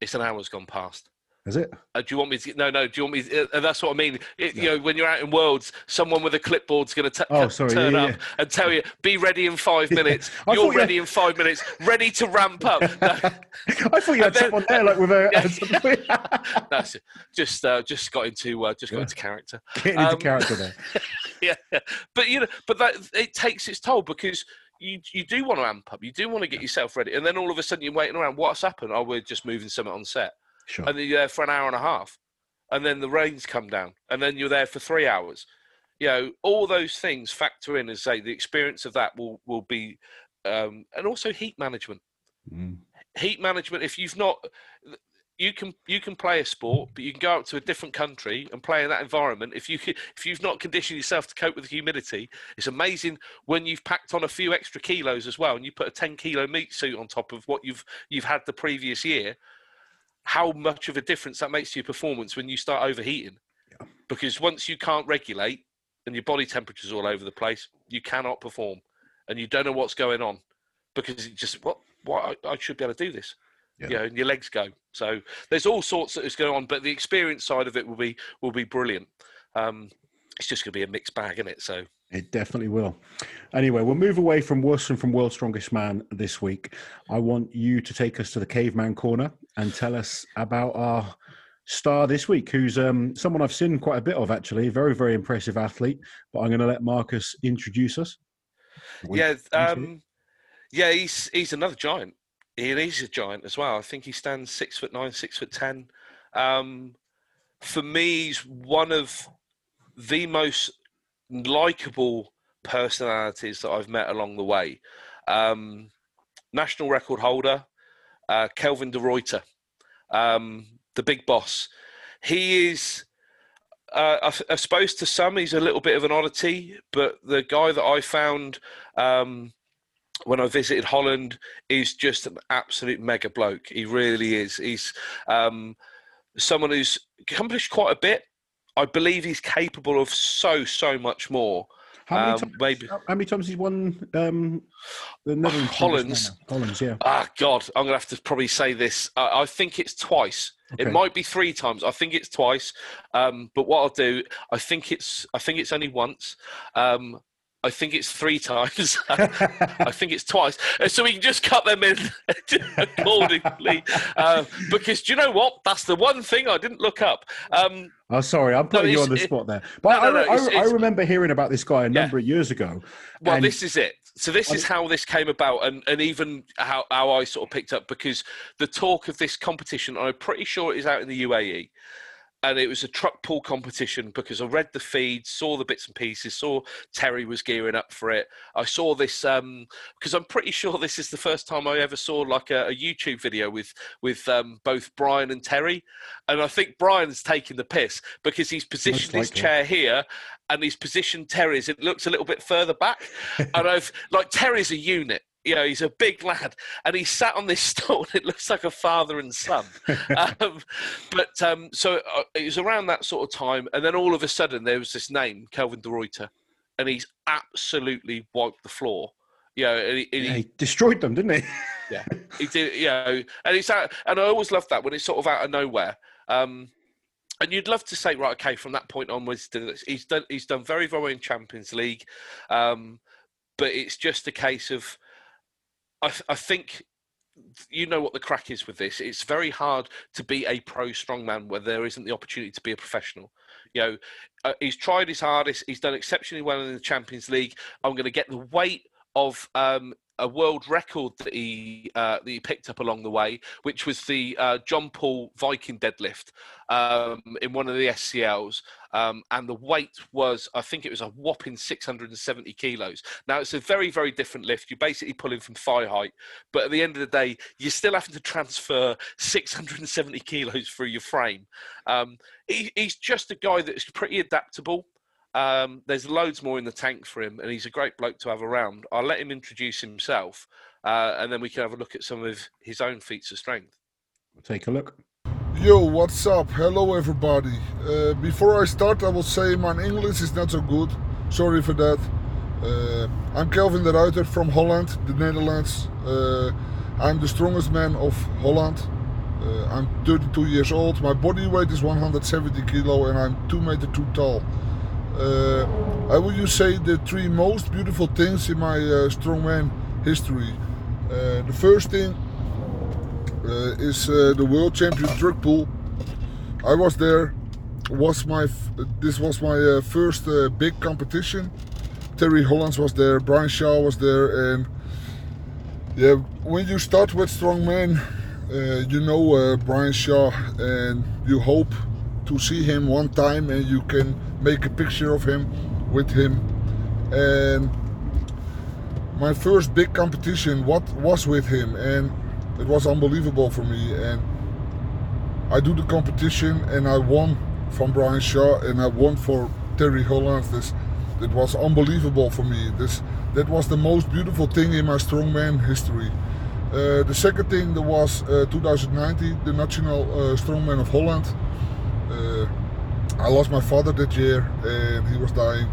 It's an hour's gone past. Is it. Uh, do you want me to? No, no. Do you want me? To, uh, that's what I mean. It, You know, when you're out in worlds, someone with a clipboard's going to Oh, sorry, turn yeah, up yeah. and tell you, "Be ready in five minutes." I You're thought you- ready in five minutes. Ready to ramp up. No, I thought you had then- someone there, like with a Yeah. that's it. Just, uh, just got into, uh, just got Yeah. into character. getting into Um, character there. yeah, but you know, but that it takes its toll because you you do want to amp up, you do want to get yourself ready, and then all of a sudden you're waiting around. What's happened? Oh, we're just moving something on set, Sure. and then you're there for an hour and a half, and then the rains come down, and then you're there for three hours. You know, all those things factor in, as say the experience of that will will be, um, and also heat management Mm. heat management if you've not you can you can play a sport but you can go out to a different country and play in that environment if you if you've not conditioned yourself to cope with the humidity it's amazing when you've packed on a few extra kilos as well and you put a 10 kilo meat suit on top of what you've you've had the previous year how much of a difference that makes to your performance when you start overheating. Yeah. because once you can't regulate and your body temperature's all over the place you cannot perform and you don't know what's going on because it just what what I, I should be able to do this. Yeah. you know and your legs go. So there's all sorts that is going on but the experience side of it will be will be brilliant. Um it's just going to be a mixed bag in it? So It definitely will. Anyway, we'll move away from Wuss and from World's Strongest Man this week. I want you to take us to the Caveman Corner and tell us about our star this week, who's um, someone I've seen quite a bit of actually. Very, very impressive athlete. But I'm going to let Marcus introduce us. We- yeah um yeah he's he's another giant he, he's a giant as well i think he stands six foot nine six foot ten um for me he's one of the most likable personalities that i've met along the way um national record holder uh kelvin de ruiter um the big boss he is uh, I, I suppose to some he's a little bit of an oddity, but the guy that I found um, when I visited Holland is just an absolute mega bloke. He really is. He's um, someone who's accomplished quite a bit. I believe he's capable of so so much more. how, many um, times, maybe- how many times he's won um, the Netherlands? Hollands. Hollands, yeah. Ah, God, I'm gonna have to probably say this. I, I think it's twice. Okay. It might be three times. I think it's twice. Um, but what I'll do, I think it's, I think it's only once. Um, I think it's three times. I think it's twice. Uh, So we can just cut them in accordingly. Uh, because do you know what? That's the one thing I didn't look up. Um, Oh, sorry, I'm putting you on the it- spot there. But No, I, no, no, I, it's- I it's- remember hearing about this guy a Yeah. number of years ago. Well, this is it. So this is how this came about, and, and even how, how I sort of picked up because the talk of this competition, I'm pretty sure it is out in the UAE, and it was a truck pull competition because I read the feed, saw the bits and pieces, saw Terry was gearing up for it. I saw this um because I'm pretty sure this is the first time I ever saw like a, a YouTube video with with um, both Brian and Terry, and I think Brian's taking the piss because he's positioned his chair here and he's positioned Terry's. It looks a little bit further back, and I've like Terry's a unit. You know, he's a big lad, and he sat on this stool. And it looks like a father and son. um, but um, so uh, it was around that sort of time, and then all of a sudden there was this name, Kelvin de Ruiter, and he's absolutely wiped the floor. You know, and he, and Yeah, he destroyed them, didn't he? yeah, he did. You know, and it's out, and I always love that when it's sort of out of nowhere. Um, and you'd love to say, right, okay, from that point onwards, he's done he's done very very well in Champions League, um, but it's just a case of, I, th- I think. You know what the crack is with this. It's very hard to be a pro strongman where there isn't the opportunity to be a professional. You know, uh, he's tried his hardest. He's done exceptionally well in the Champions League. I'm going to get the weight of um, a world record that he uh, that he picked up along the way, which was the uh, John Paul Viking deadlift um, in one of the SCLs, um, and the weight was I think it was a whopping 670 kilos. Now it's a very very different lift. You're basically pulling from thigh height, but at the end of the day, you're still having to transfer 670 kilos through your frame. Um, he, he's just a guy that's pretty adaptable. Um, there's loads more in the tank for him, and he's a great bloke to have around. I'll let him introduce himself, uh, and then we can have a look at some of his own feats of strength. We'll take a look. Yo, what's up? Hello, everybody. Uh, before I start, I will say my English is not so good. Sorry for that. Uh, I'm Kelvin de Ruiter from Holland, the Netherlands. Uh, I'm the strongest man of Holland. Uh, I'm 32 years old. My body weight is 170 kilo, and I'm 2 meter too tall. Uh, I will you say the three most beautiful things in my uh, strongman history. Uh, the first thing uh, is uh, the world champion truck pull. I was there. Was my this was my uh, first big competition. Terry Hollands was there. Brian Shaw was there, and yeah, when you start with strongman, you know Brian Shaw, and you hope to see him one time and you can make a picture of him with him. And my first big competition what was with him and it was unbelievable for me. And I do the competition and I won from Brian Shaw and I won for Terry Holland. This it was unbelievable for me. This that was the most beautiful thing in my strongman history. Uh, the second thing that was uh, 2019 the national uh, strongman of Holland I lost my father that year and he was dying.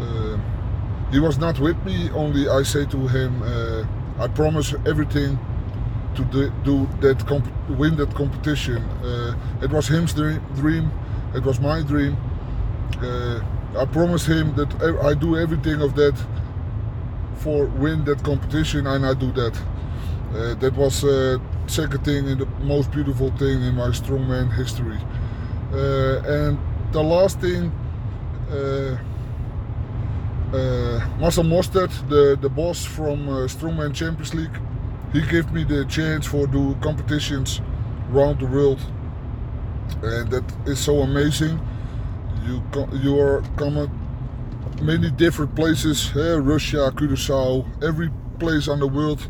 Uh, he was not with me, only I say to him, uh, I promise everything to do, do that win that competition. Uh, it was his dream, it was my dream. Uh, I promise him that I do everything of that for win that competition and I do that. Uh, that was uh, second thing and the most beautiful thing in my strongman history. Uh, and the last thing, uh, uh, Marcel Mostert, the, the boss from Strongman Champions League, he gave me the chance for do competitions around the world. And that is so amazing. You you are coming many different places uh, Russia Curacao every place on the world.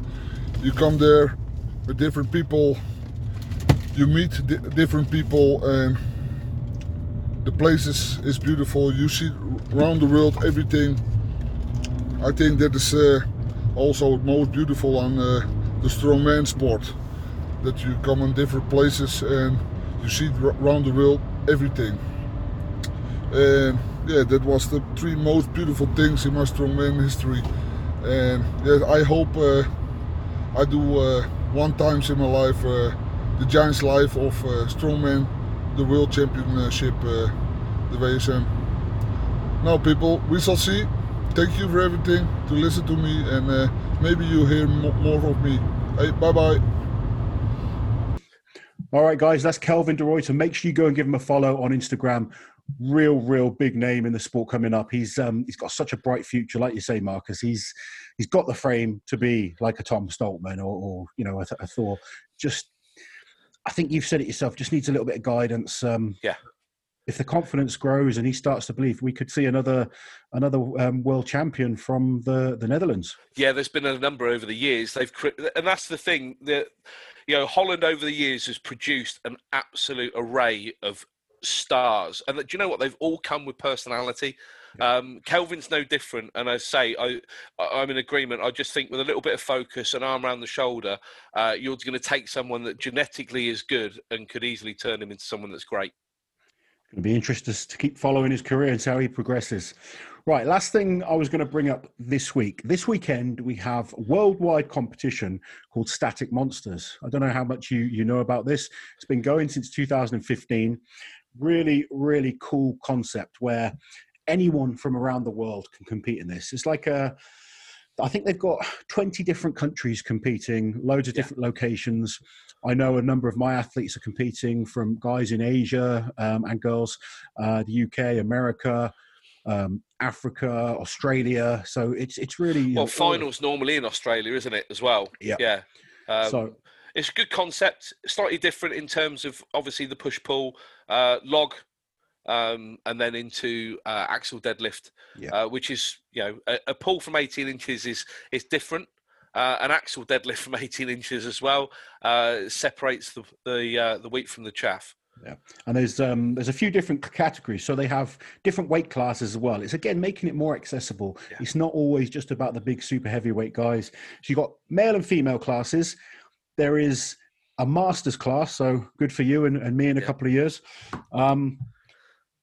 You come there with different people. You meet different people and the place is, is beautiful. You see around the world everything. I think that is uh, also most beautiful on uh, the strongman sport. That you come in different places and you see around the world everything. And yeah, that was the three most beautiful things in my strongman history. And yeah, I hope uh, I do uh, one times in my life uh, the Giants Live of uh, strongman the World Championship, uh, the WSM. Now, people, we shall see. Thank you for everything to listen to me, and uh, maybe you hear more of me. Hey, bye bye. All right, guys, that's Kelvin de Ruiter. Make sure you go and give him a follow on Instagram. Real, real big name in the sport coming up. He's um, he's got such a bright future, like you say, Marcus. He's he's got the frame to be like a Tom Stoltman or, or you know a, a Thor. Just I think you've said it yourself. Just needs a little bit of guidance. Um, yeah. If the confidence grows and he starts to believe, we could see another another um, world champion from the the Netherlands. Yeah, there's been a number over the years. They've and that's the thing that you know Holland over the years has produced an absolute array of stars, and do you know what? They've all come with personality. Um, Kelvin's no different, and I say I, I'm in agreement. I just think with a little bit of focus, an arm around the shoulder, uh, you're going to take someone that genetically is good and could easily turn him into someone that's great. To be interesting to keep following his career and see how he progresses. Right, last thing I was going to bring up this week. This weekend we have a worldwide competition called Static Monsters. I don't know how much you you know about this. It's been going since 2015. Really, really cool concept where anyone from around the world can compete in this. It's like a, I think they've got 20 different countries competing, loads of yeah. different locations. I know a number of my athletes are competing from guys in Asia um, and girls, uh, the UK, America, um, Africa, Australia. So it's it's really Well, know, finals normally in Australia, isn't it, as well? Yeah. Yeah. Um, so it's a good concept, slightly different in terms of obviously the push pull, uh, log, um, and then into uh, axle deadlift, Yeah. uh, which is you know a, a pull from 18 inches is is different. Uh, an axle deadlift from 18 inches as well uh, separates the the uh, the wheat from the chaff. Yeah, and there's um there's a few different categories so they have different weight classes as well it's again making it more accessible Yeah. it's not always just about the big super heavyweight guys so you've got male and female classes there is a masters class so good for you and, and me in a Yeah. couple of years um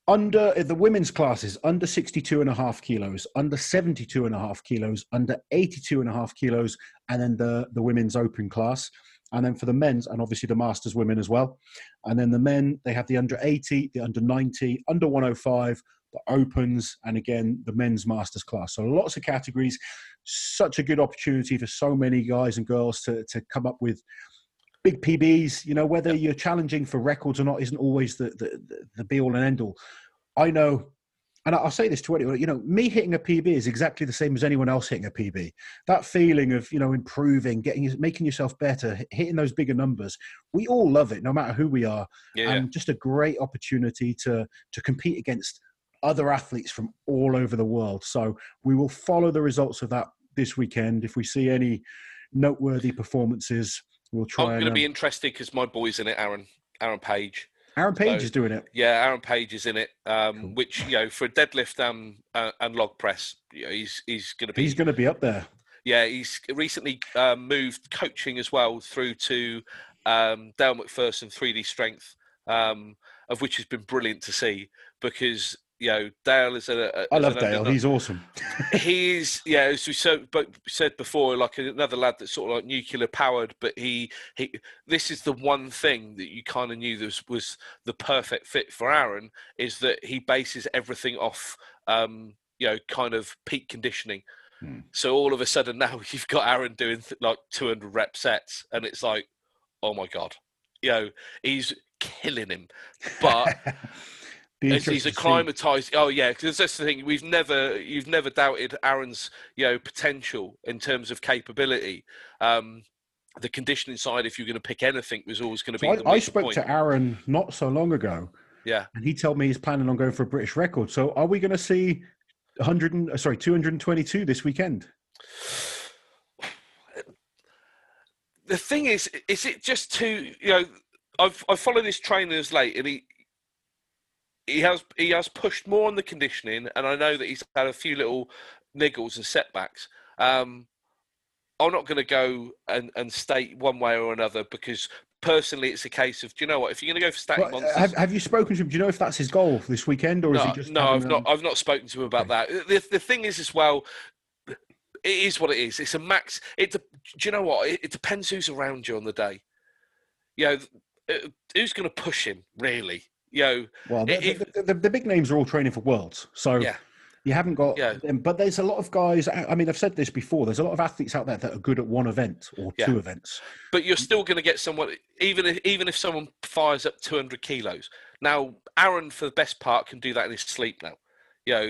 under uh, the women's classes under 62 and a half kilos under 72 and a half kilos under 82 and a half kilos and then the the women's open class and then for the men's and obviously the masters women as well and then the men, they have the under 80, the under 90, under 105, the opens, and again, the men's masters class. So lots of categories. Such a good opportunity for so many guys and girls to, to come up with big PBs. You know, whether you're challenging for records or not isn't always the, the, the, be all and end all. I know, and I'll say this to anyone, you know, me hitting a PB is exactly the same as anyone else hitting a PB. That feeling of, you know, improving, getting, making yourself better, hitting those bigger numbers, we all love it, no matter who we are Yeah, yeah. and just a great opportunity to to compete against other athletes from all over the world. So we will follow the results of that this weekend. If we see any noteworthy performances, we'll try. I'm going to be um, interested because my boy's in it, Aaron. Aaron Page. Aaron Page so- is doing it. Yeah, Aaron Page is in it. Um, Cool. Which you know, for a deadlift um, uh, and log press, you know, he's he's going to be He's going to be up there. Yeah, he's recently um, moved coaching as well through to um, Dale McPherson 3D Strength, um, of which has been brilliant to see because you know Dale is a. a I love Dale. under- He's awesome. he's yeah as we said, but said before like another lad that's sort of like nuclear powered but he he this is the one thing that you kind of knew this was the perfect fit for aaron is that he bases everything off um you know kind of peak conditioning Hmm. so all of a sudden now you've got aaron doing th- like 200 rep sets and it's like oh my god you know he's killing him but He's to acclimatized. Oh yeah, because that's the thing. We've never, you've never doubted Aaron's, you know, potential in terms of capability. Um, the conditioning side, if you're going to pick anything, was always going to So be. the I, I spoke point. to Aaron not so long ago, Yeah, and he told me he's planning on going for a British record. So are we going to see 100? And, sorry, 222 this weekend? the thing is, is it just too? You know, I've I follow this trainer as late, and he. He has he has pushed more on the conditioning, and I know that he's had a few little niggles and setbacks. Um, I'm not going to go and, and state one way or another because personally, it's a case of do you know what? If you're going to go for static Well, monsters, have, have you spoken to him? Do you know if that's his goal this weekend, or is he just no, I've not. um, I've not spoken to him about that. The, the thing is, as well, it is what it is. It's a max. It. Do you know what? It, it depends who's around you on the day. You know, uh, who's going to push him really? You know, Well, the, If- the, the, the big names are all training for worlds, so Yeah. you haven't got. Yeah. them. But there's a lot of guys. I mean, I've said this before. There's a lot of athletes out there that are good at one event or Yeah. two events. but you're still going to get someone, even if even if someone fires up 200 kilos. Now, Aaron, for the best part, can do that in his sleep now. You know,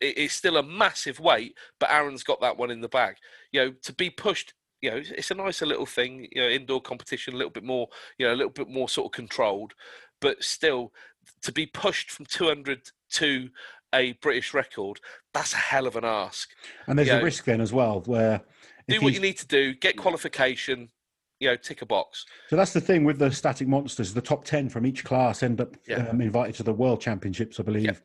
it, it's still a massive weight, but Aaron's got that one in the bag. You know, to be pushed. You know, it's, it's a nicer little thing. You know, indoor competition, a little bit more. You know, a little bit more sort of controlled, but still, to be pushed from 200 to a British record, that's a hell of an ask. And there's Yeah. a risk then as well, where Do what you need to do. Get qualification. You know, tick a box. So that's the thing with the static monsters. The top ten from each class end up Yeah. um, invited to the World Championships, I believe,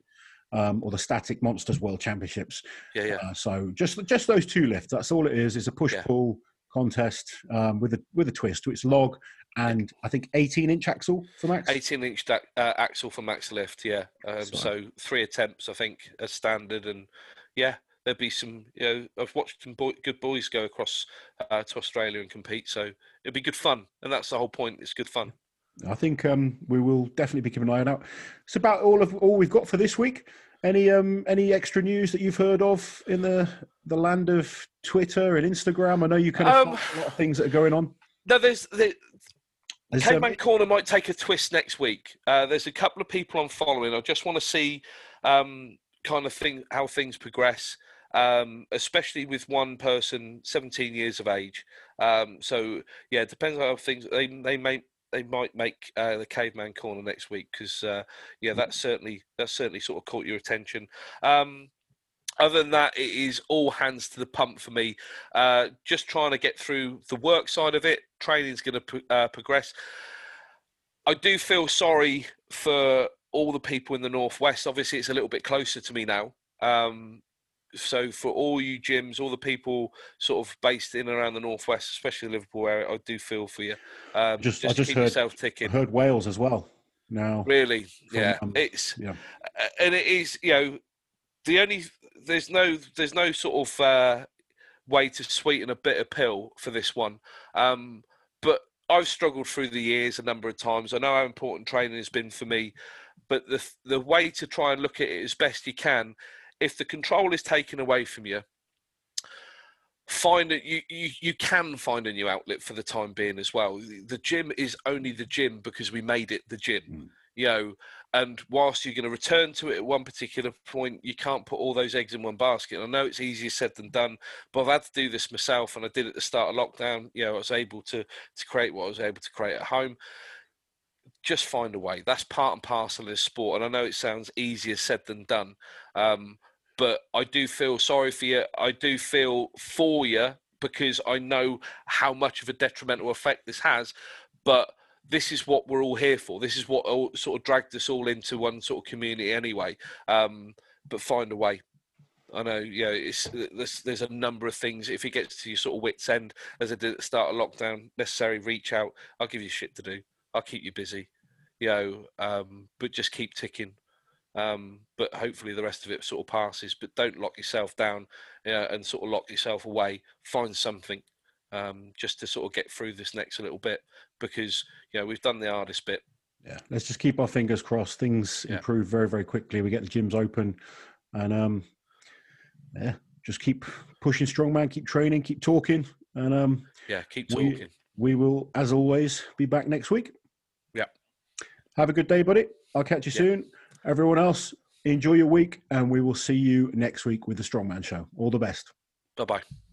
um, or the Static Monsters World Championships. Yeah, yeah. Uh, so just just those two lifts. That's all it is. It's a push Yeah. pull contest um, with a with a twist. It's log and I think 18 inch axle for max. 18 inch da- uh, axle for max lift, yeah. Um, So- three attempts, I think, as standard, and yeah, there'd be some. You know, I've watched some boy, good boys go across uh, to Australia and compete, so it'd be good fun, and that's the whole point. It's good fun. I think um, we will definitely be keeping an eye on out. It's about all of all we've got for this week. Any um any extra news that you've heard of in the the land of Twitter and Instagram? I know you kind of Um, a lot of things that are going on. No, there's the Um, Caveman Corner might take a twist next week. Uh, there's a couple of people I'm following. I just want to see um, kind of thing how things progress. Um, especially with one person 17 years of age. Um, so yeah, it depends on how things they they may they might make uh, the caveman corner next week because uh, yeah, that's certainly that's certainly sort of caught your attention. Um, other than that, it is all hands to the pump for me. Uh, just trying to get through the work side of it. Training's going to uh, progress. I do feel sorry for all the people in the northwest. Obviously, it's a little bit closer to me now. Um, so for all you gyms, all the people sort of based in and around the northwest, especially the Liverpool area, I do feel for you. Um, Just- just, I just keep heard- yourself I ticking. heard Wales as well. Now, Really, from, yeah. um, it's yeah. and it is you know the only there's no there's no sort of uh, way to sweeten a bitter pill for this one. Um, but I've struggled through the years a number of times. I know how important training has been for me, but the the way to try and look at it as best you can, if the control is taken away from you, find it you, you you can find a new outlet for the time being as well the gym is only the gym because we made it the gym Mm. you know and whilst you're going to return to it at one particular point you can't put all those eggs in one basket i know it's easier said than done but i've had to do this myself and i did it at the start of lockdown you know i was able to to create what i was able to create at home just find a way that's part and parcel of sport and i know it sounds easier said than done um, but I do feel sorry for you. I do feel for you because I know how much of a detrimental effect this has. But this is what we're all here for. This is what all, sort of dragged us all into one sort of community anyway. Um, but find a way. I know, yeah, it's there's, there's a number of things. If it gets to your sort of wits end, as I did at the start of lockdown, necessary reach out. I'll give you shit to do. I'll keep you busy, you know. Um, but just keep ticking um, but hopefully the rest of it sort of passes. But don't lock yourself down uh, and sort of lock yourself away. Find something um, just to sort of get through this next little bit because you know we've done the hardest bit. yeah, let's just keep our fingers crossed. Things Yeah. improve very, very quickly. We get the gyms open, and um, yeah, just keep pushing strongman, keep training, keep talking, and um, Yeah, keep We- talking. we will, as always, be back next week. Yeah. Have a good day, buddy. I'll catch you Yeah. soon. Everyone else, enjoy your week, and we will see you next week with the Strongman Show. All the best. Bye bye.